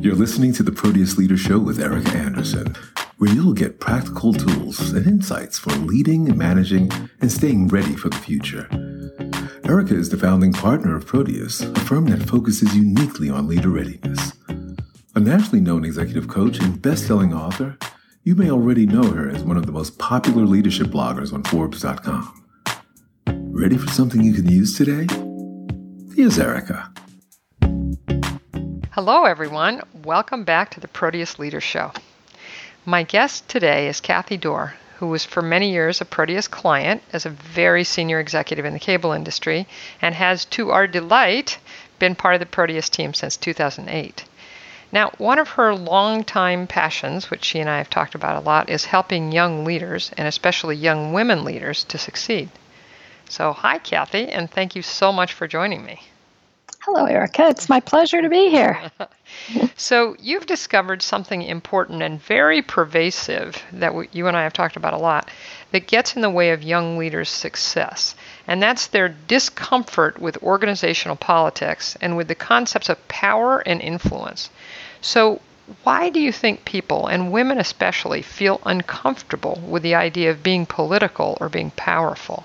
You're listening to the Proteus Leader Show with Erika Andersen, where you'll get practical tools and insights for leading managing and staying ready for the future. Erika is the founding partner of Proteus, a firm that focuses uniquely on leader readiness. A nationally known executive coach and best-selling author, you may already know her as one of the most popular leadership bloggers on Forbes.com. Ready for something you can use today? Here's Erika. Hello, everyone. Welcome back to the Proteus Leader Show. My guest today is Kathy Dore, who was for many years a Proteus client as a very senior executive in the cable industry and has, to our delight, been part of the Proteus team since 2008. Now, one of her longtime passions, which she and I have talked about a lot, is helping young leaders, and especially young women leaders, to succeed. So, hi, Kathy, and thank you so much for joining me. Hello, Erika. It's my pleasure to be here. so, you've discovered something important and very pervasive that you and I have talked about a lot that gets in the way of young leaders' success, and that's their discomfort with organizational politics and with the concepts of power and influence. So, why do you think people, and women especially, feel uncomfortable with the idea of being political or being powerful?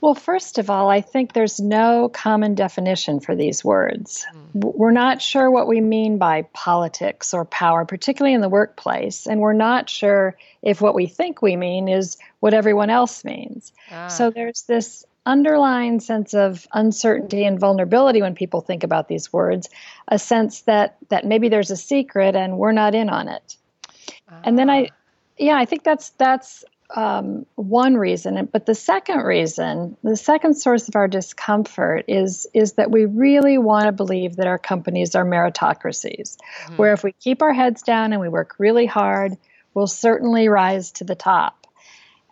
Well, first of all, I think there's no common definition for these words. Mm. We're not sure what we mean by politics or power, particularly in the workplace, and we're not sure if what we think we mean is what everyone else means. Ah. So there's this underlying sense of uncertainty and vulnerability when people think about these words, a sense that that maybe there's a secret and we're not in on it. Ah. And then I ah. yeah, I think that's that's um, one reason, but the second reason, the second source of our discomfort is is that we really want to believe that our companies are meritocracies, mm-hmm. where if we keep our heads down and we work really hard, we'll certainly rise to the top.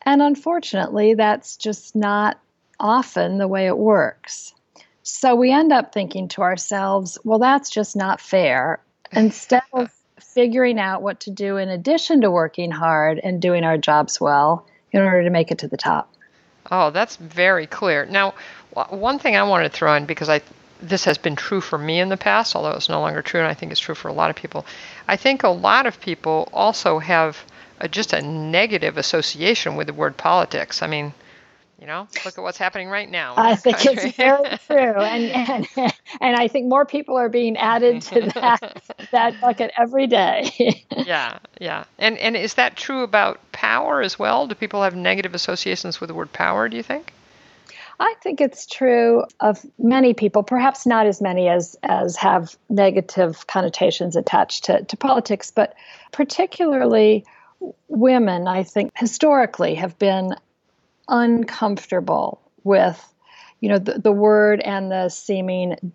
And unfortunately, that's just not often the way it works. So we end up thinking to ourselves, well, that's just not fair. Instead of figuring out what to do in addition to working hard and doing our jobs well in order to make it to the top. Oh, that's very clear. Now, one thing I wanted to throw in because I this has been true for me in the past, although it's no longer true, and I think it's true for a lot of people. I think a lot of people also have a, just a negative association with the word politics. I mean, you know, look at what's happening right now. I think country. it's very true, and, and and I think more people are being added to that that bucket every day. yeah, yeah, and and is that true about power as well? Do people have negative associations with the word power? Do you think? I think it's true of many people, perhaps not as many as as have negative connotations attached to, to politics, but particularly women, I think historically have been uncomfortable with you know the, the word and the seeming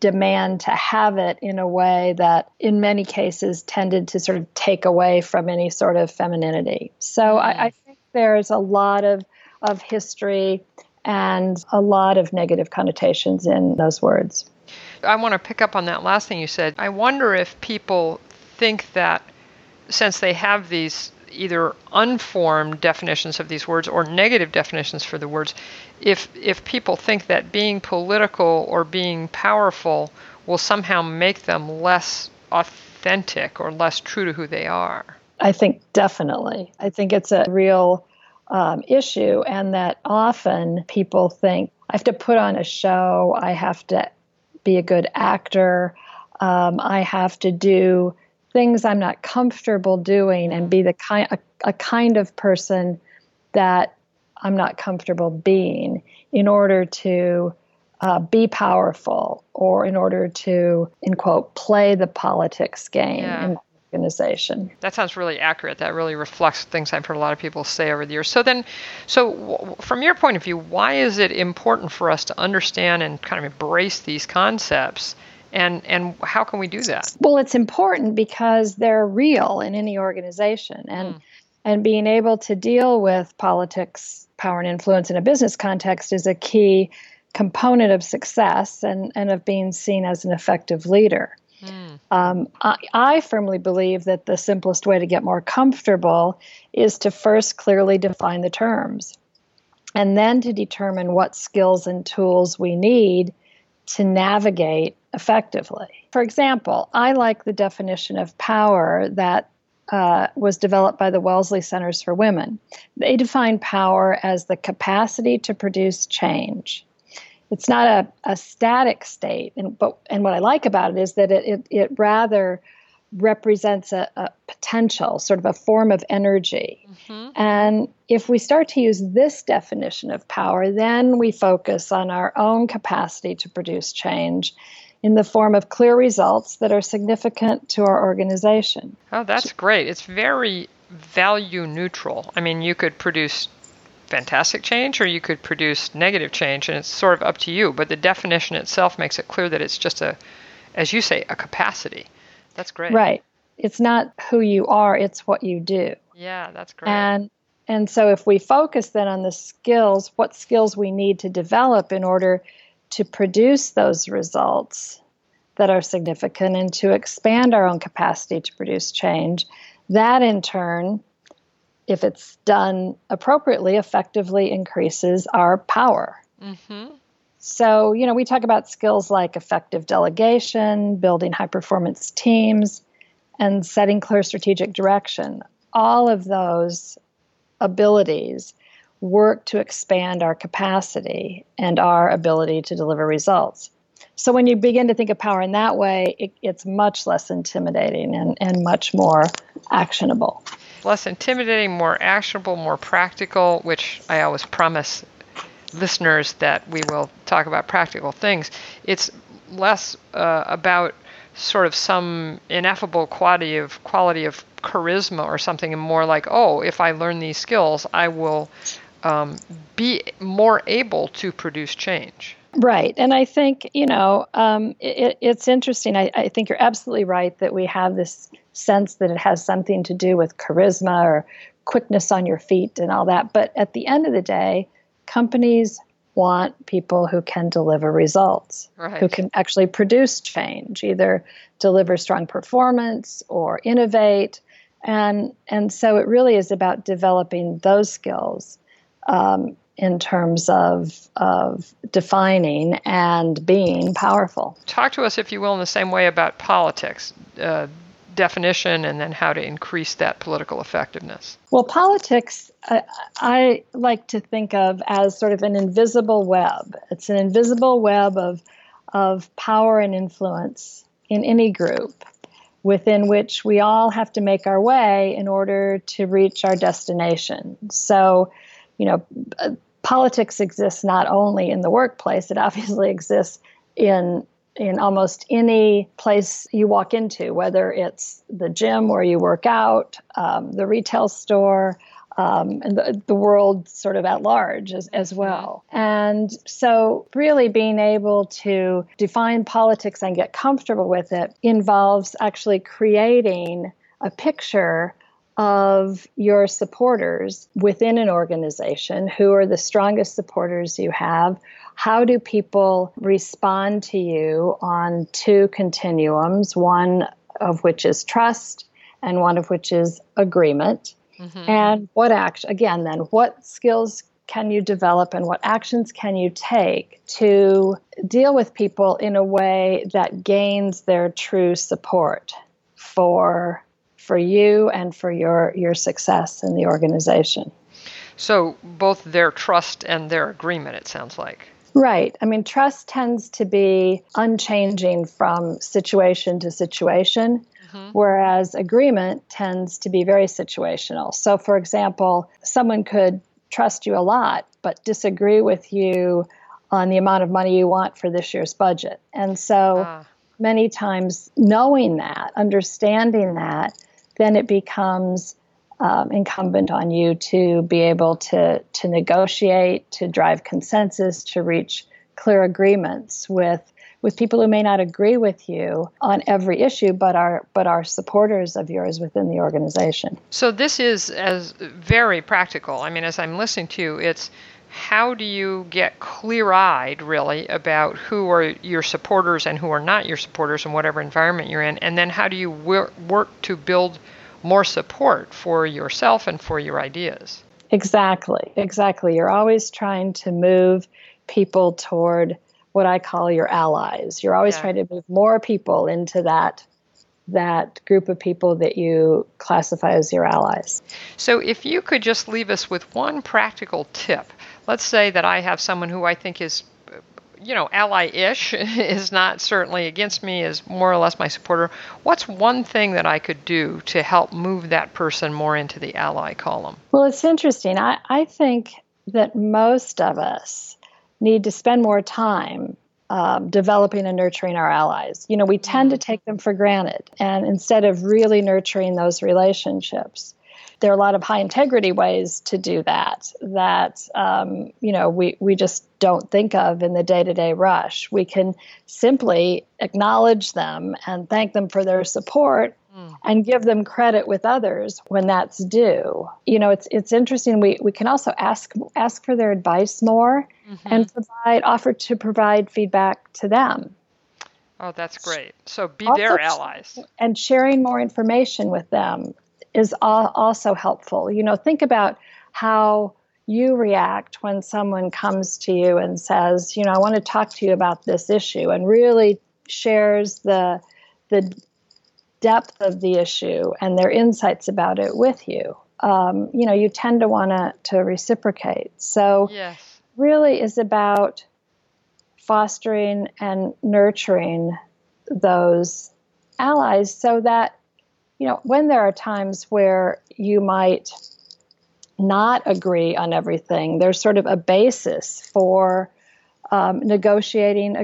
demand to have it in a way that in many cases tended to sort of take away from any sort of femininity. So mm-hmm. I, I think there's a lot of of history and a lot of negative connotations in those words. I want to pick up on that last thing you said. I wonder if people think that since they have these either unformed definitions of these words or negative definitions for the words. If if people think that being political or being powerful will somehow make them less authentic or less true to who they are. I think definitely. I think it's a real um, issue and that often people think i have to put on a show. I have to be a good actor. Um, i have to do things I'm not comfortable doing and be the kind a, a kind of person that I'm not comfortable being in order to uh, be powerful or in order to, in quote, play the politics game yeah. in the organization. That sounds really accurate. That really reflects things I've heard a lot of people say over the years. So then, so w- from your point of view, why is it important for us to understand and kind of embrace these concepts? And and how can we do that well it's important because they're real in any organization and mm. and being able to deal with politics power and influence in a business context is a key component of success and and of being seen as an effective leader mm. um, I, I firmly believe that the simplest way to get more comfortable is to first clearly define the terms and then to determine what skills and tools we need to navigate effectively. For example, I like the definition of power that uh, was developed by the Wellesley Centers for Women. They define power as the capacity to produce change. It's not a, a static state, and but and what I like about it is that it it, it rather represents a, a, potential, sort of a form of energy. Mm-hmm. And if we start to use this definition of power, then we focus on our own capacity to produce change in the form of clear results that are significant to our organization. Oh, that's great. It's very value neutral. I mean, you could produce fantastic change or you could produce negative change, and it's sort of up to you. But the definition itself makes it clear that it's just a, as you say, a capacity. That's great. Right. It's not who you are, it's what you do. Yeah, that's great. And and so if we focus then on the skills, what skills we need to develop in order to produce those results that are significant and to expand our own capacity to produce change. That in turn, if it's done appropriately, effectively increases our power. Mm-hmm. So, you know, we talk about skills like effective delegation, building high performance teams, and setting clear strategic direction. All of those abilities work to expand our capacity and our ability to deliver results. So when you begin to think of power in that way, it, it's much less intimidating and, and much more actionable. Less intimidating, more actionable, more practical, which I always promise listeners that we will talk about practical things. It's less uh, about sort of some ineffable quality of quality of charisma or something, and more like, oh, if I learn these skills, I will um, be more able to produce change. Right. And I think, you know, um, it, it's interesting. I, I, think you're absolutely right that we have this sense that it has something to do with charisma or quickness on your feet and all that. But at the end of the day, companies want people who can deliver results, right. who can actually produce change, either deliver strong performance or innovate. And, and so it really is about developing those skills um, in terms of, of defining and being powerful. Talk to us, if you will, in the same way about politics. Uh, definition and then how to increase that political effectiveness? Well, politics, I, I, like to think of as sort of an invisible web. It's an invisible web of, of power and influence in any group within which we all have to make our way in order to reach our destination. So, you know, uh, politics exists not only in the workplace, it obviously exists in in almost any place you walk into, whether it's the gym where you work out, um, the retail store, um, and the, the world sort of at large as, as well. And so, really being able to define politics and get comfortable with it involves actually creating a picture of your supporters within an organization? Who are the strongest supporters you have? How do people respond to you on two continuums one of which is trust and one of which is agreement? Mm-hmm. and what action again then what skills can you develop and what actions can you take to deal with people in a way that gains their true support for for you and for your your success in the organization. So both their trust and their agreement it sounds like. Right. I mean trust tends to be unchanging from situation to situation. Mm-hmm. Whereas agreement tends to be very situational. So, for example, someone could trust you a lot, but disagree with you on the amount of money you want for this year's budget. And so, ah. many times, knowing that, understanding that, then it becomes um, incumbent on you to be able to to negotiate, to drive consensus, to reach clear agreements with with people who may not agree with you on every issue, but are but are supporters of yours within the organization. So this is as very practical. I mean, as I'm listening to you, it's how do you get clear-eyed really about who are your supporters and who are not your supporters in whatever environment you're in and then how do you work to build more support for yourself and for your ideas exactly exactly you're always trying to move people toward what I call your allies. You're always yeah. trying to move more people into that that group of people that you classify as your allies. So if you could just leave us with one practical tip. Let's say that I have someone who I think is you know, ally-ish is not certainly against me, is more or less my supporter. What's one thing that I could do to help move that person more into the ally column? Well, it's interesting. I, I think that most of us need to spend more time um, developing and nurturing our allies. You know, we tend to mm. take them for granted, and instead of really nurturing those relationships, there are a lot of high integrity ways to do that that um, you know we, we just don't think of in the day-to-day rush we can simply acknowledge them and thank them for their support mm. and give them credit with others when that's due you know it's it's interesting we, we can also ask ask for their advice more mm-hmm. and provide offer to provide feedback to them Oh, that's great. So be also, their allies. And sharing more information with them is also helpful. You know, think about how you react when someone comes to you and says, you know, I want to talk to you about this issue and really shares the the depth of the issue and their insights about it with you. Um, you know, you tend to want to to reciprocate. So, yes. really is about fostering and nurturing those allies so that you know, when there are times where you might not agree on everything, there's sort of a basis for um, negotiating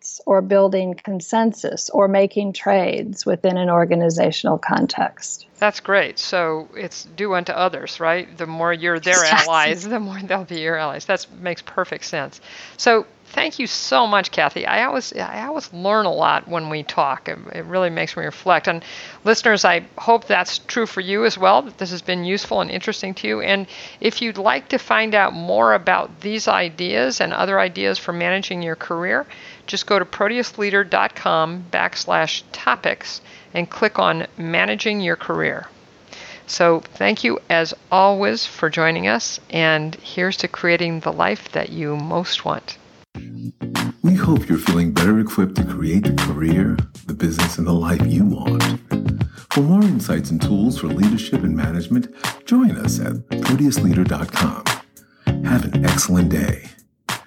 agreements or building consensus or making trades within an organizational context. That's great. So it's do unto others, right? The more you're their allies, the more they'll be your allies. That makes perfect sense. So thank you so much, Kathy. I always I always learn a lot when we talk. It, it, really makes me reflect. And listeners, I hope that's true for you as well. That this has been useful and interesting to you. And if you'd like to find out more about these ideas and other ideas for managing your career, just go to proteusleader.com backslash topics and click on Managing Your Career. So, thank you as always for joining us, and here's to creating the life that you most want. We hope you're feeling better equipped to create the career, the business, and the life you want. For more insights and tools for leadership and management, join us at proteusleader.com. Have an excellent day,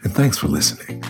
and thanks for listening.